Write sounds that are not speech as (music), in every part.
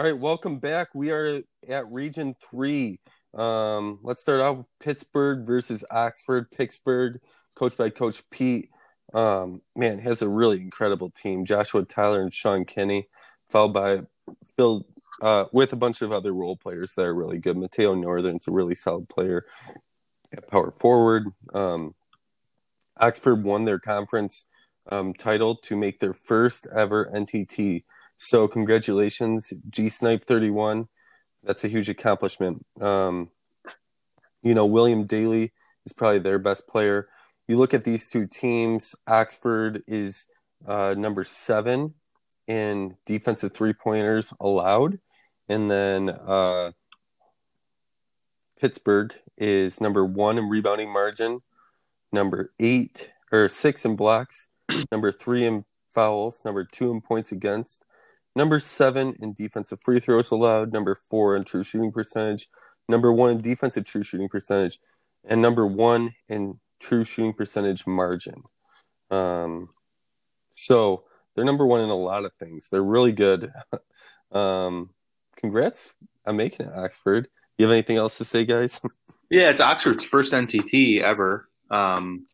All right, welcome back. We are at Region Three. Um, let's start off with Pittsburgh versus Oxford. Pittsburgh, coached by Coach Pete. Um, man, has a really incredible team. Joshua Tyler and Sean Kinney, followed by Phil uh, with a bunch of other role players that are really good. Mateo Northern's a really solid player at power forward. Um, Oxford won their conference um, title to make their first ever NTT. So congratulations, G Snipe 31. That's a huge accomplishment. Um, you know, William Daly is probably their best player. You look at these two teams. Oxford is uh, number seven in defensive three pointers allowed, and then uh, Pittsburgh is number one in rebounding margin, number eight or six in blocks, number three in fouls, number two in points against, number seven in defensive free throws allowed, number four in true shooting percentage, number one in defensive true shooting percentage, and number one in true shooting percentage margin. Um, so they're number one in a lot of things. They're really good. (laughs) um, congrats on making it, Oxford. You have anything else to say, guys? (laughs) Yeah, it's Oxford's first NTT ever. Um,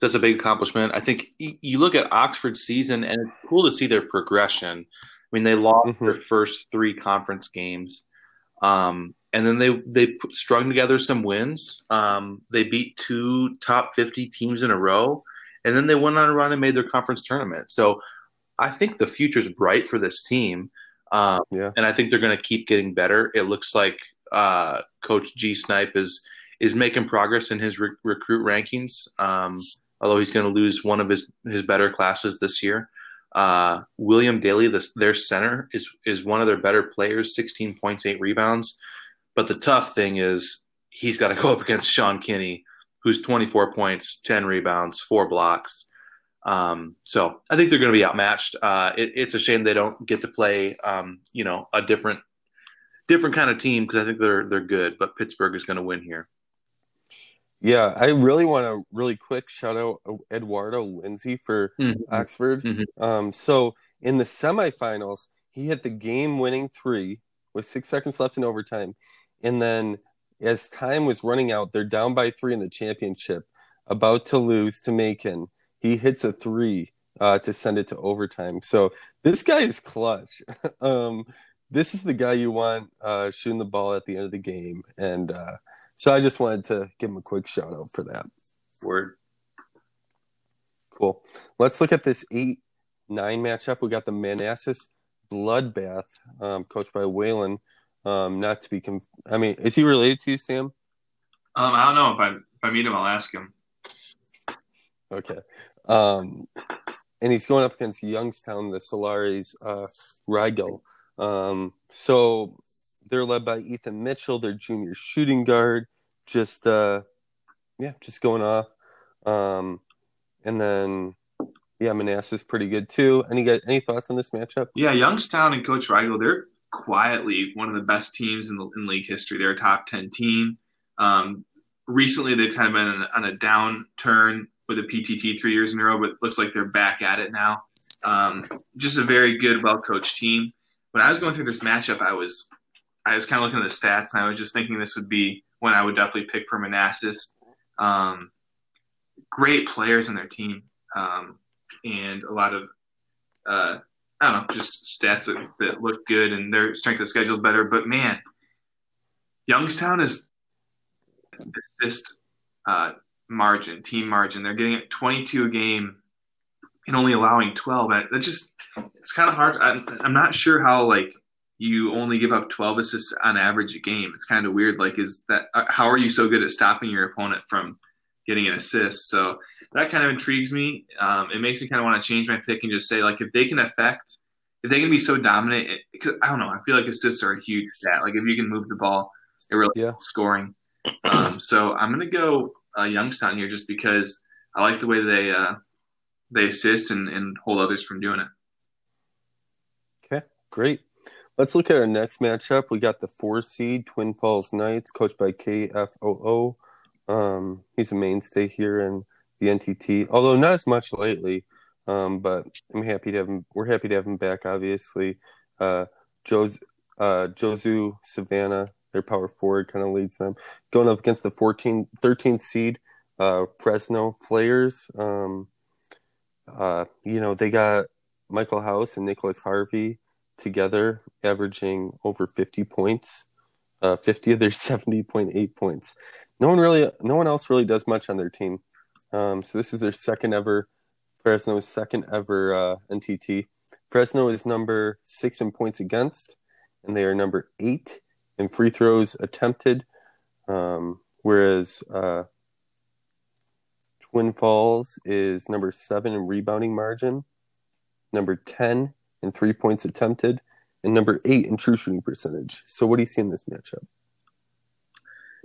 that's a big accomplishment. I think you look at Oxford's season, and it's cool to see their progression. I mean, they lost mm-hmm. their first three conference games, um, and then they they strung together some wins. Um, they beat two top fifty teams in a row, and then they went on a run and made their conference tournament. So, I think the future's bright for this team. Um, yeah. And I think they're going to keep getting better. It looks like uh, Coach G Snipe is is making progress in his re- recruit rankings. Um, although he's going to lose one of his his better classes this year. Uh, William Daly, the, their center, is is one of their better players. Sixteen points, eight rebounds. But the tough thing is he's got to go up against Sean Kinney, who's twenty four points, ten rebounds, four blocks. Um, so I think they're going to be outmatched. Uh, it, it's a shame they don't get to play, um, you know, a different different kind of team because I think they're they're good. But Pittsburgh is going to win here. Yeah, I really want to really quick shout out Eduardo Lindsay for mm-hmm. Oxford. Mm-hmm. Um, so in the semifinals, he hit the game-winning three with six seconds left in overtime, and then as time was running out, they're down by three in the championship, about to lose to Macon. He hits a three uh, to send it to overtime. So this guy is clutch. (laughs) um, this is the guy you want uh, shooting the ball at the end of the game. And uh, so I just wanted to give him a quick shout out for that. Word. Cool. Let's look at this 8 9 matchup. We got the Manassas Bloodbath, um, coached by Waylon. Um, not to be, conf- I mean, is he related to you, Sam? Um, I don't know. If I, if I meet him, I'll ask him. Okay. Um, and he's going up against Youngstown, the Solaris uh, Rigel. Um, so they're led by Ethan Mitchell, their junior shooting guard. Just uh, yeah, just going off. Um, and then yeah, Manassas pretty good too. Any any thoughts on this matchup? Yeah, Youngstown and Coach Rigel, they're quietly one of the best teams in the in league history. They're a top ten team. Um, recently, they've kind of been on a downturn with a PTT three years in a row, but looks like they're back at it now. Um, just a very good, well coached team when I was going through this matchup, I was I was kind of looking at the stats and I was just thinking this would be one I would definitely pick for Manassas. Um, great players in their team um, and a lot of uh, I don't know just stats that, that look good and their strength of schedule is better. But man, Youngstown is assist uh, margin, team margin. They're getting at 22 a game and only allowing 12. That just it's kind of hard. I'm, I'm not sure how like you only give up 12 assists on average a game. It's kind of weird. Like, is that uh, how are you so good at stopping your opponent from getting an assist? So that kind of intrigues me. Um, it makes me kind of want to change my pick and just say like if they can affect, if they can be so dominant, because I don't know, I feel like assists are a huge stat. Like if you can move the ball, it really yeah. scoring. Um, so I'm gonna go uh, Youngstown here just because I like the way they uh, they assist and, and hold others from doing it. Okay, great. Let's look at our next matchup. We got the four seed Twin Falls Knights, coached by KFOO. Um, he's a mainstay here in the NTT, although not as much lately. Um, but I'm happy to have him. We're happy to have him back. Obviously, uh, Joe's Uh, Josu Savannah, their power forward, kind of leads them. Going up against the 14, 13th seed, uh, Fresno Flares. Um, uh, you know, they got Michael House and Nicholas Harvey together, averaging over 50 points, uh, 50 of their (laughs) 70.8 points. No one really, no one else really does much on their team. Um, so this is their second ever, Fresno's second ever uh, NTT. Fresno is number six in points against, and they are number eight in free throws attempted. Um, whereas uh, Twin Falls is number seven in rebounding margin, number 10 in three points attempted, and number eight in true shooting percentage. So, what do you see in this matchup?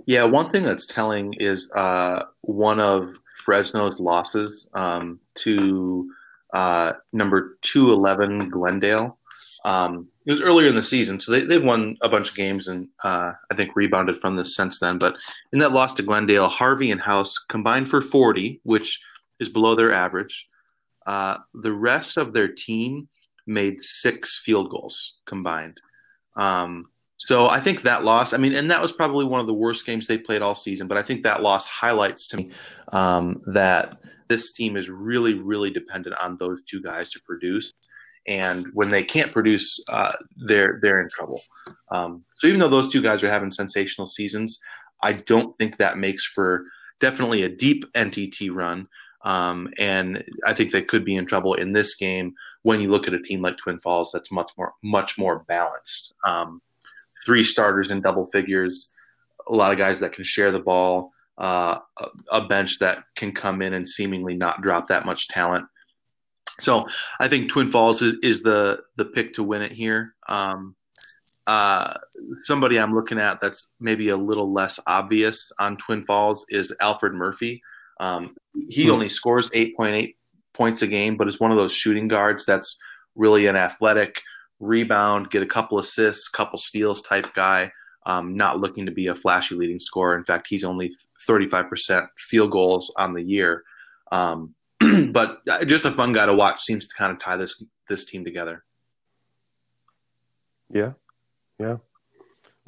Yeah, one thing that's telling is uh, one of Fresno's losses um, to uh, number 211 Glendale. Um, it was earlier in the season, so they, they've won a bunch of games and uh, I think rebounded from this since then. But in that loss to Glendale, Harvey and House combined for 40, which is below their average. Uh, the rest of their team made six field goals combined. Um, so I think that loss, I mean, and that was probably one of the worst games they played all season, but I think that loss highlights to me um, that this team is really, really dependent on those two guys to produce. And when they can't produce, uh, they're they're in trouble. Um, so even though those two guys are having sensational seasons, I don't think that makes for definitely a deep NTT run. Um, and I think they could be in trouble in this game when you look at a team like Twin Falls that's much more much more balanced. Um, three starters in double figures, a lot of guys that can share the ball, uh, a, a, bench that can come in and seemingly not drop that much talent. So I think Twin Falls is, is the the pick to win it here. Um, uh, somebody I'm looking at that's maybe a little less obvious on Twin Falls is Alfred Murphy. Um, he hmm. only scores 8.8 points a game, but is one of those shooting guards that's really an athletic rebound, get a couple assists, couple steals type guy. Um, not looking to be a flashy leading scorer. In fact, he's only 35% field goals on the year. Um, (clears throat) but uh, just a fun guy to watch. Seems to kind of tie this this team together. Yeah, yeah,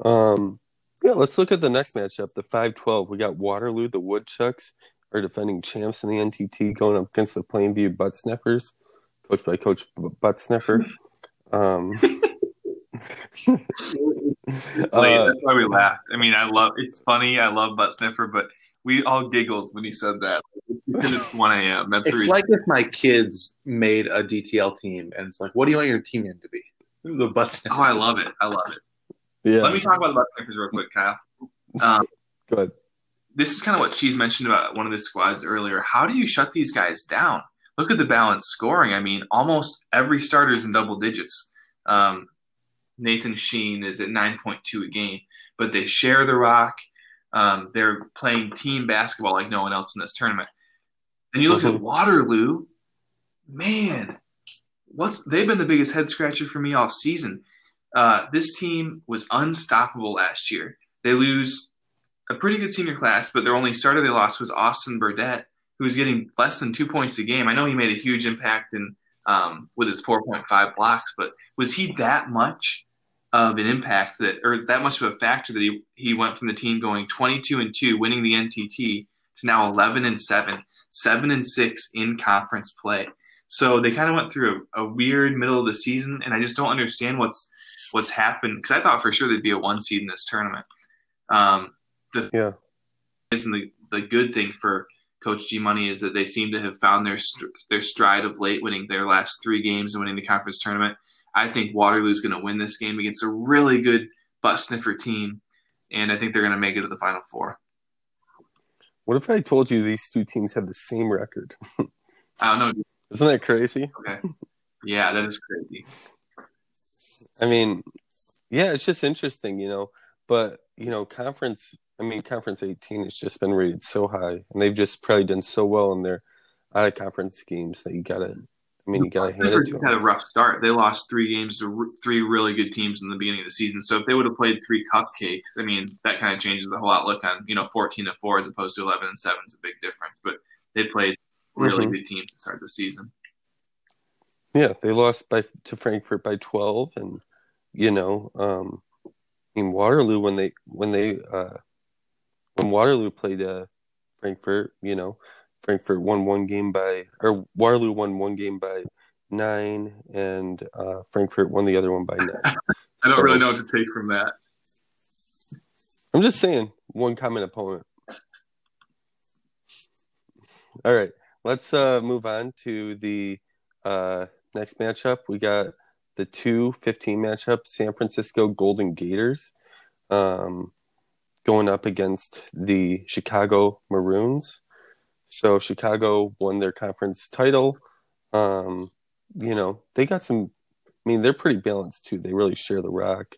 um, yeah. Let's look at the next matchup, the five twelve. We got Waterloo, the Woodchucks, are defending champs in the NTT, going up against the Plainview Butt Sniffers, coached by Coach Butt Sniffer. Um, (laughs) uh, that's why we laughed. I mean, I love it's funny. I love Butt Sniffer, but we all giggled when he said that. Because It's 1 a.m. That's it's like if my kids made a DTL team and it's like, what do you want your team in to be? The butt sniffers. Oh, I love it. I love it. Yeah. Let me talk about the butt sniffers real quick, Kyle. (laughs) Um, Go ahead. This is kind of what Cheese mentioned about one of the squads earlier. How do you shut these guys down? Look at the balanced scoring. I mean, almost every starter is in double digits. Um, Nathan Sheen is at 9.2 a game, but they share the rock. Um, they're playing team basketball like no one else in this tournament. And you look at mm-hmm. Waterloo, man, what's they've been the biggest head scratcher for me all season. Uh, this team was unstoppable last year. They lose a pretty good senior class, but their only starter they lost was Austin Burdett, who was getting less than two points a game. I know he made a huge impact in um, with his 4.5 blocks, but was he that much of an impact that, or that much of a factor that he, he went from the team going 22 and 2, winning the NTT, to now 11 and 7, 7 and 6 in conference play. So they kind of went through a, a, weird middle of the season, and I just don't understand what's what's happened because I thought for sure they'd be a one seed in this tournament. Um, the yeah, isn't the the good thing for Coach G Money is that they seem to have found their their stride of late, winning their last three games and winning the conference tournament. I think Waterloo's going to win this game against a really good butt sniffer team, and I think they're going to make it to the final four. What if I told you these two teams had the same record? (laughs) I don't know. Isn't that crazy? Okay. Yeah, that is crazy. I mean, yeah, it's just interesting, you know. But you know, conference. I mean, conference 18 has just been rated so high, and they've just probably done so well in their out of conference games that you gotta I mean, you got to hand it to had a rough start. They lost three games to r- three really good teams in the beginning of the season. So if they would have played three cupcakes, I mean, that kind of changes the whole outlook on you know fourteen to four as opposed to eleven and seven is a big difference. But they played really mm-hmm. good teams to start the season. Yeah, they lost by to Frankfurt by twelve, and You know, um, in Waterloo when they when they uh, when Waterloo played uh, Frankfurt, you know, Frankfurt won one game by or Waterloo won one game by nine, and uh, Frankfurt won the other one by nine. (laughs) I don't so, really know what to take from that. I'm just saying, one common opponent. All right, let's uh, move on to the uh, next matchup. We got the 2 15 matchup San Francisco Golden Gators um, going up against the Chicago Maroons. So Chicago won their conference title. Um, you know, they got some, I mean, they're pretty balanced too. They really share the rock.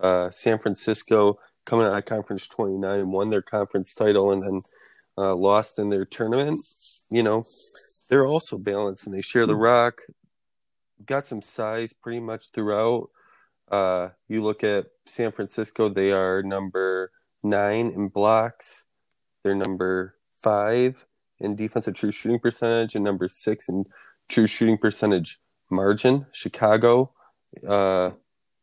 Uh, San Francisco coming out of conference 29 and won their conference title and then uh, lost in their tournament. You know, they're also balanced and they share the rock. Got some size pretty much throughout. Uh, you look at San Francisco, they are number nine in blocks. They're number five in defensive true shooting percentage and number six in true shooting percentage margin. Chicago uh,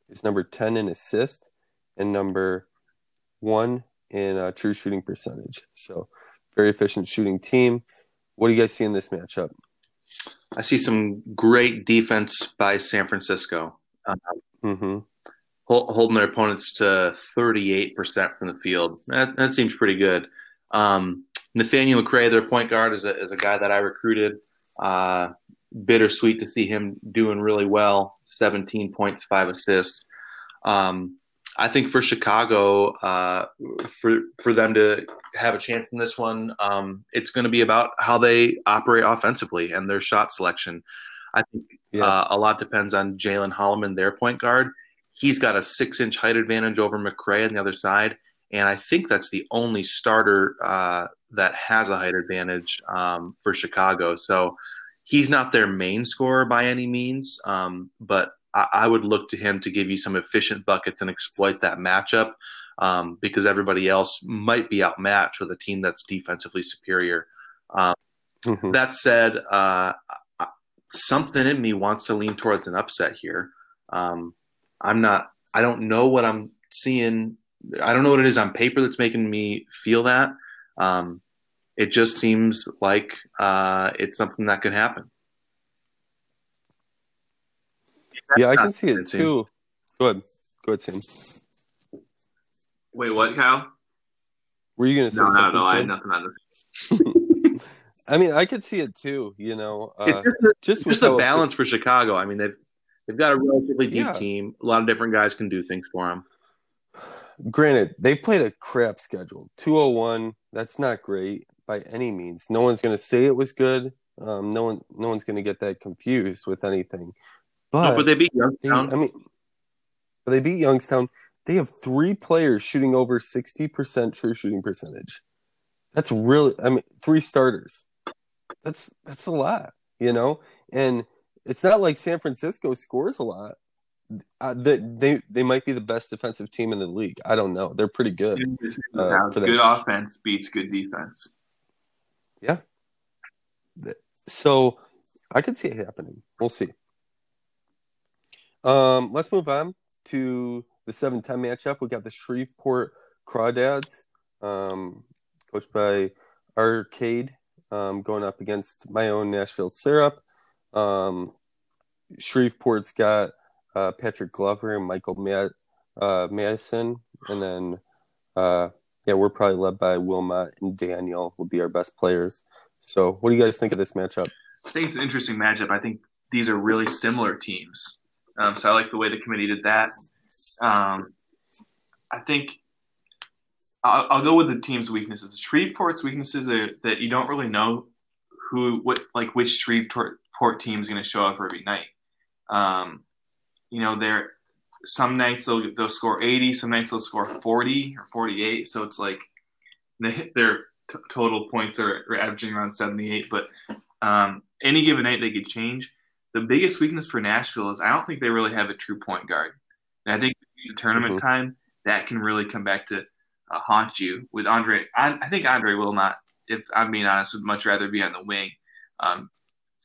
is number 10 in assist and number one in uh, true shooting percentage. So, very efficient shooting team. What do you guys see in this matchup? I see some great defense by San Francisco. Um, mm-hmm. Holding their opponents to 38% from the field. That, that seems pretty good. Um, Nathaniel McCray, their point guard, is a, is a guy that I recruited. Uh, bittersweet to see him doing really well 17 points, five assists. Um, I think for Chicago, uh, for for them to have a chance in this one, um, it's going to be about how they operate offensively and their shot selection. I think yeah. uh, a lot depends on Jalen Holloman, their point guard. He's got a six inch height advantage over McCray on the other side, and I think that's the only starter uh, that has a height advantage um, for Chicago. So he's not their main scorer by any means, um, but I, I, would look to him to give you some efficient buckets and exploit that matchup um, because everybody else might be outmatched with a team that's defensively superior. Um, mm-hmm. That said, uh, something in me wants to lean towards an upset here. Um, I'm not. I don't know what I'm seeing. I don't know what it is on paper that's making me feel that. Um, it just seems like uh, it's something that could happen. Yeah, I can see it too. Go ahead. Go ahead, Tim. Wait, what, Kyle? Were you going to say no, something? No, no, I had nothing on this. (laughs) I mean, I could see it too. You know, uh, just, just the balance for Chicago. I mean, they've they've got a relatively deep yeah. team. A lot of different guys can do things for them. Granted, they played a crap schedule. Two hundred oh one. That's not great by any means. No one's going to say it was good. Um, no one, no one's going to get that confused with anything. But, no, but they beat Youngstown. They, I mean, they beat Youngstown. They have three players shooting over sixty percent true shooting percentage. That's really, I mean, three starters. That's that's a lot, you know. And it's not like San Francisco scores a lot. Uh, they, they they might be the best defensive team in the league. I don't know. They're pretty good. Uh, good offense beats good defense. Yeah. So I could see it happening. We'll see. Um, let's move on to the 7 10 matchup. We got the Shreveport Crawdads, um, coached by Arcade, um, going up against my own Nashville Syrup. Um, Shreveport's got uh, Patrick Glover and Michael uh, Madison, and then uh, yeah, we're probably led by Wilmot and Daniel will be our best players. So, what do you guys think of this matchup? I think it's an interesting matchup. I think these are really similar teams. Um, so I like the way the committee did that. Um, I think I'll, I'll, go with the team's weaknesses. Shreveport's weaknesses are that you don't really know who, what, like which Shreveport team is going to show up every night. Um, you know, they're some nights they'll they'll score 80, some nights they'll score 40 or 48. So it's like they, their t- total points are, are, averaging around 78. But um, any given night they could change. The biggest weakness for Nashville is I don't think they really have a true point guard. And I think the tournament mm-hmm. time that can really come back to uh, haunt you with Andre. I, I, think Andre will not, if I'm being honest, would much rather be on the wing, um,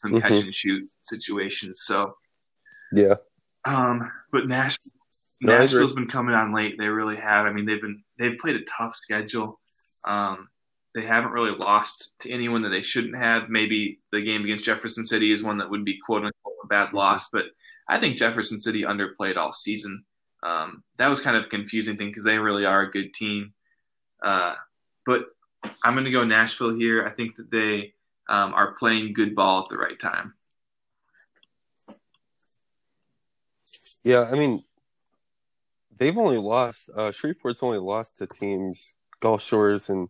some mm-hmm. catch and shoot situations. So yeah, um, but Nashville, No, Nashville's been coming on late. They really have. I mean, they've been they've played a tough schedule. Um, they haven't really lost to anyone that they shouldn't have. Maybe the game against Jefferson City is one that would be quote unquote a bad loss, but I think Jefferson City underplayed all season. Um, that was kind of a confusing thing because they really are a good team. Uh, but I'm going to go Nashville here. I think that they um, are playing good ball at the right time. Yeah, I mean, they've only lost. Uh, Shreveport's only lost to teams Gulf Shores and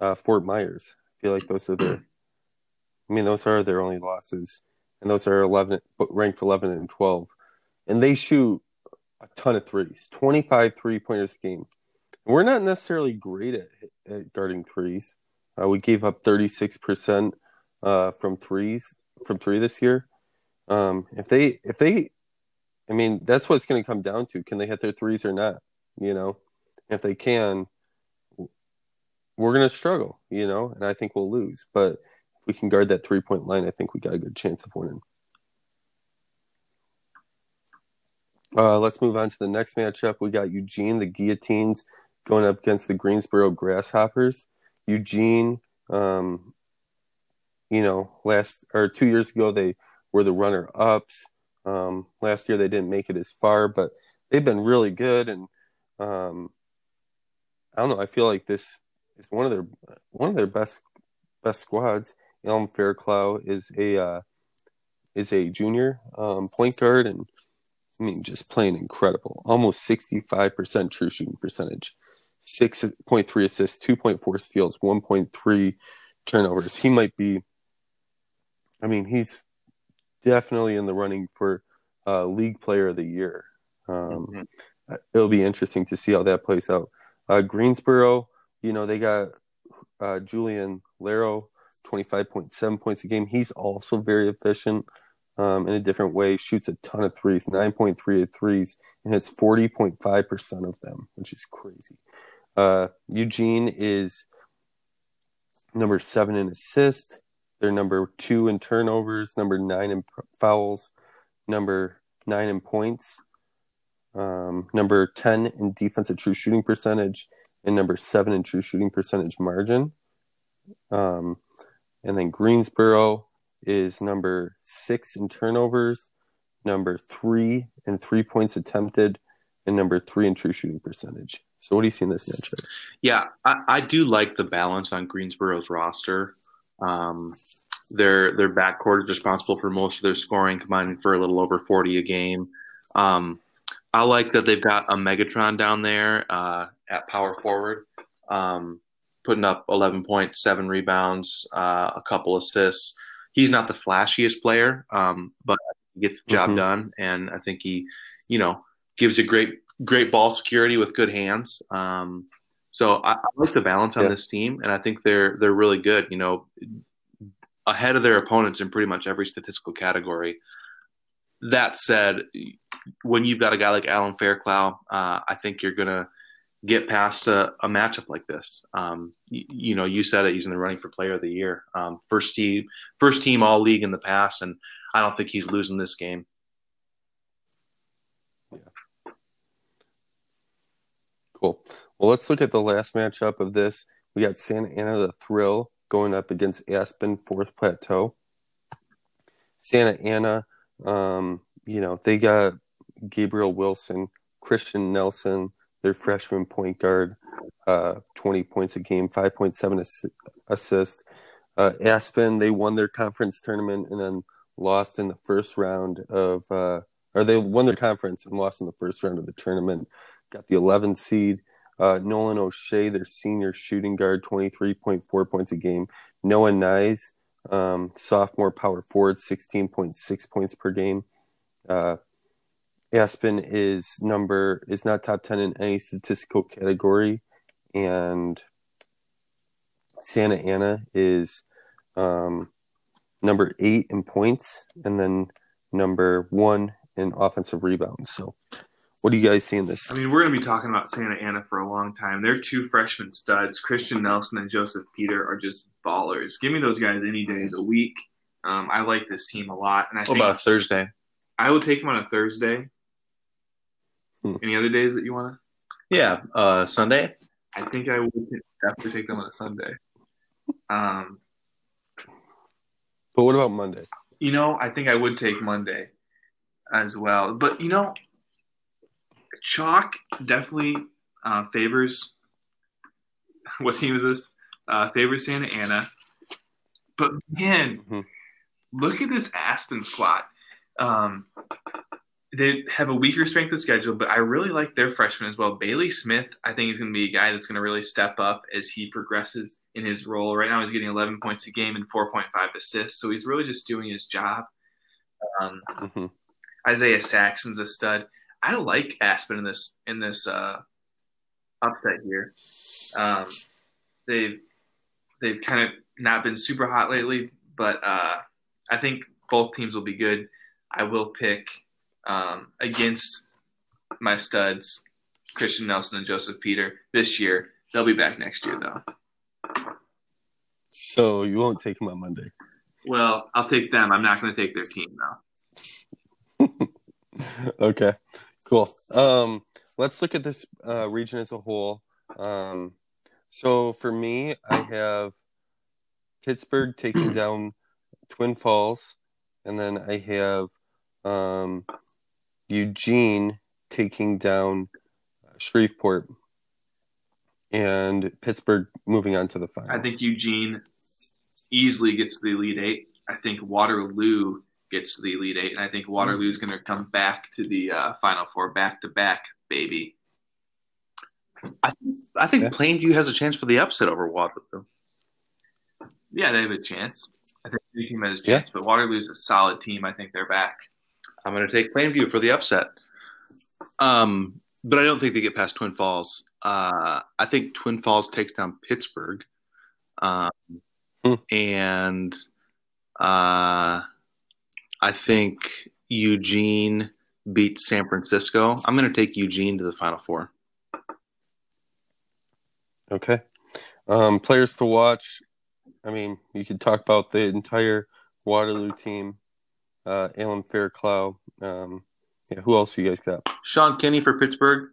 uh, Fort Myers. I feel like those are their. I mean, those are their only losses, and those are eleven ranked eleven and twelve, and they shoot a ton of threes, twenty five three pointers a game. We're not necessarily great at, at guarding threes. Uh, we gave up thirty six percent uh, from threes from three this year. Um, if they if they, I mean, that's what it's going to come down to. Can they hit their threes or not? You know, if they can, we're going to struggle. You know, and I think we'll lose. But if we can guard that three point line, I think we got a good chance of winning. Uh, let's move on to the next matchup. We got Eugene, the Guillotines, going up against the Greensboro Grasshoppers. Eugene, um, you know, last or two years ago they were the runner ups. Um, last year they didn't make it as far, but they've been really good. And um, I don't know. I feel like this is one of their one of their best best squads. Alan Fairclough is a uh, is a junior um, point guard, and I mean, just playing incredible. Almost sixty five percent true shooting percentage, six point three assists, two point four steals, one point three turnovers. He might be I mean, he's definitely in the running for uh, league player of the year. Um, mm-hmm. It'll be interesting to see how that plays out. Uh, Greensboro, you know, they got uh, Julian Laro, 25.7 points a game. He's also very efficient um, in a different way, shoots a ton of threes, 9.3 of threes, and it's 40.5% of them, which is crazy. Uh, Eugene is number seven in assist. They're number two in turnovers, number nine in fouls, number nine in points, um, number 10 in defensive true shooting percentage, and number seven in true shooting percentage margin. Um, and then Greensboro is number six in turnovers, number three in three points attempted, and number three in true shooting percentage. So, what do you see in this matchup? Yeah, I, I do like the balance on Greensboro's roster. Um, their their backcourt is responsible for most of their scoring, combining for a little over 40 a game. Um, I like that they've got a Megatron down there uh, at power forward, um, putting up 11.7 rebounds, uh, a couple assists. He's not the flashiest player, um, but he gets the job mm-hmm. done, and I think he, you know, gives you great great ball security with good hands. Um, so I, I, like the balance on yeah. this team, and I think they're they're really good. You know, ahead of their opponents in pretty much every statistical category. That said, when you've got a guy like Alan Fairclough, uh, I think you're gonna get past a, a matchup like this. Um, you, you, know, you said it; he's in the running for Player of the Year, um, first team, first team All League in the past, and I don't think he's losing this game. Yeah. Cool. Well, let's look at the last matchup of this. We got Santa Ana the Thrill going up against Aspen Fourth Plateau. Santa Ana, um, you know, they got Gabriel Wilson, Christian Nelson, their freshman point guard, uh, 20 points a game, 5.7 ass- assists. Uh, Aspen, they won their conference tournament and then lost in the first round of, uh, or they won their conference and lost in the first round of the tournament. Got the 11 seed. Uh, Nolan O'Shea, their senior shooting guard, 23.4 points a game. Noah Nyes, um, sophomore power forward, 16.6 points per game. Uh, Aspen is number is not top 10 in any statistical category, and Santa Ana is um, number eight in points, and then number one in offensive rebounds. So what do you guys see in this? I mean, we're going to be talking about Santa Ana for a long time. They're two freshman studs, Christian Nelson and Joseph Peter, are just ballers. Give me those guys any days a week. Um, I like this team a lot. And I what about Thursday? I would take them on a Thursday. Hmm. Any other days that you want to? Yeah, uh, Sunday. I think I would definitely take them on a Sunday. Um, but what about Monday? You know, I think I would take Monday as well. But you know, chalk definitely uh, favors. (laughs) What team is this? Uh, favors Santa Ana. But man, mm-hmm. look at this Aspen squad. Um, they have a weaker strength of schedule, but I really like their freshman as well. Bailey Smith, I think, is going to be a guy that's going to really step up as he progresses in his role. Right now, he's getting 11 points a game and 4.5 assists, so he's really just doing his job. Um, mm-hmm. Isaiah Saxon's a stud. I like Aspen in this in this uh, upset here. Um, they've they've kind of not been super hot lately, but uh, I think both teams will be good. I will pick um, against my studs, Christian Nelson and Joseph Peter this year. They'll be back next year, though. So you won't take them on Monday. Well, I'll take them. I'm not going to take their team though. (laughs) okay, cool. Um, let's look at this uh, region as a whole. Um, so for me, I have Pittsburgh taking (clears throat) down Twin Falls, and then I have um, Eugene taking down Shreveport, and Pittsburgh moving on to the finals. I think Eugene easily gets to the Elite Eight. I think Waterloo gets to the Elite Eight, and I think Waterloo's going to come back to the uh, Final Four back to back, baby. I, I think yeah. Plainview has a chance for the upset over Waterloo. Yeah, they have a chance. I think the team has a chance, yeah. but Waterloo's a solid team. I think they're back. I'm going to take Plainview for the upset. Um, but I don't think they get past Twin Falls. Uh, I think Twin Falls takes down Pittsburgh, um, hmm. and uh, I think Eugene beats San Francisco. I'm going to take Eugene to the Final Four. Okay. Um, players to watch. I mean, you could talk about the entire Waterloo team uh, Alan Fairclough. Um, yeah, who else you guys got? Sean Kinney for Pittsburgh.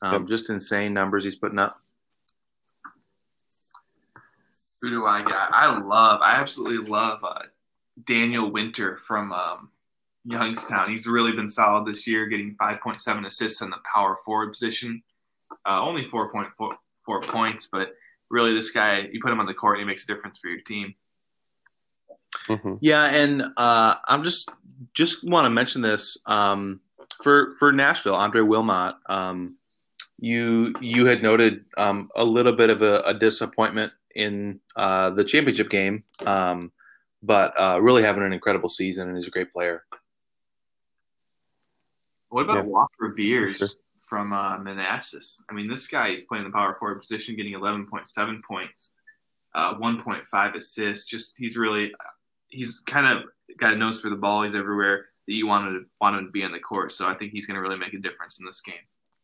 Um, yep. Just insane numbers he's putting up. Who do I got? I love, I absolutely love uh, Daniel Winter from um, Youngstown. He's really been solid this year, getting 5.7 assists in the power forward position. Uh, only 4.4 points, but really, this guy, you put him on the court, he makes a difference for your team. Mm-hmm. Yeah, and uh, I'm just just want to mention this um, for for Nashville, Andre Wilmot. Um, you you had noted um, a little bit of a, a disappointment in uh, the championship game, um, but uh, really having an incredible season and he's a great player. What about yeah. Walker Beers sure. from uh, Manassas? I mean, this guy is playing the power forward position, getting 11.7 points, uh, 1.5 assists. Just he's really he's kind of got a nose for the ball. He's everywhere that you wanted to, want him to be on the court. So I think he's going to really make a difference in this game.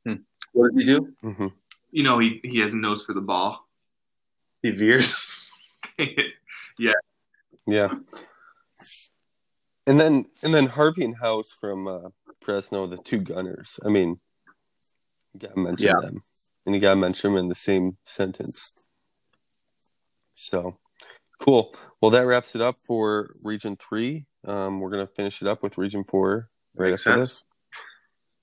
Hmm. What does he do? Mm-hmm. You know, he, he has a nose for the ball. He veers. (laughs) yeah. Yeah. And then and then Harvey and House from uh, Fresno, the two gunners. I mean, you gotta mention yeah. them, and you gotta mention them in the same sentence. So, cool. Well, that wraps it up for Region Three. Um, we're gonna finish it up with Region Four right Makes after sense. this.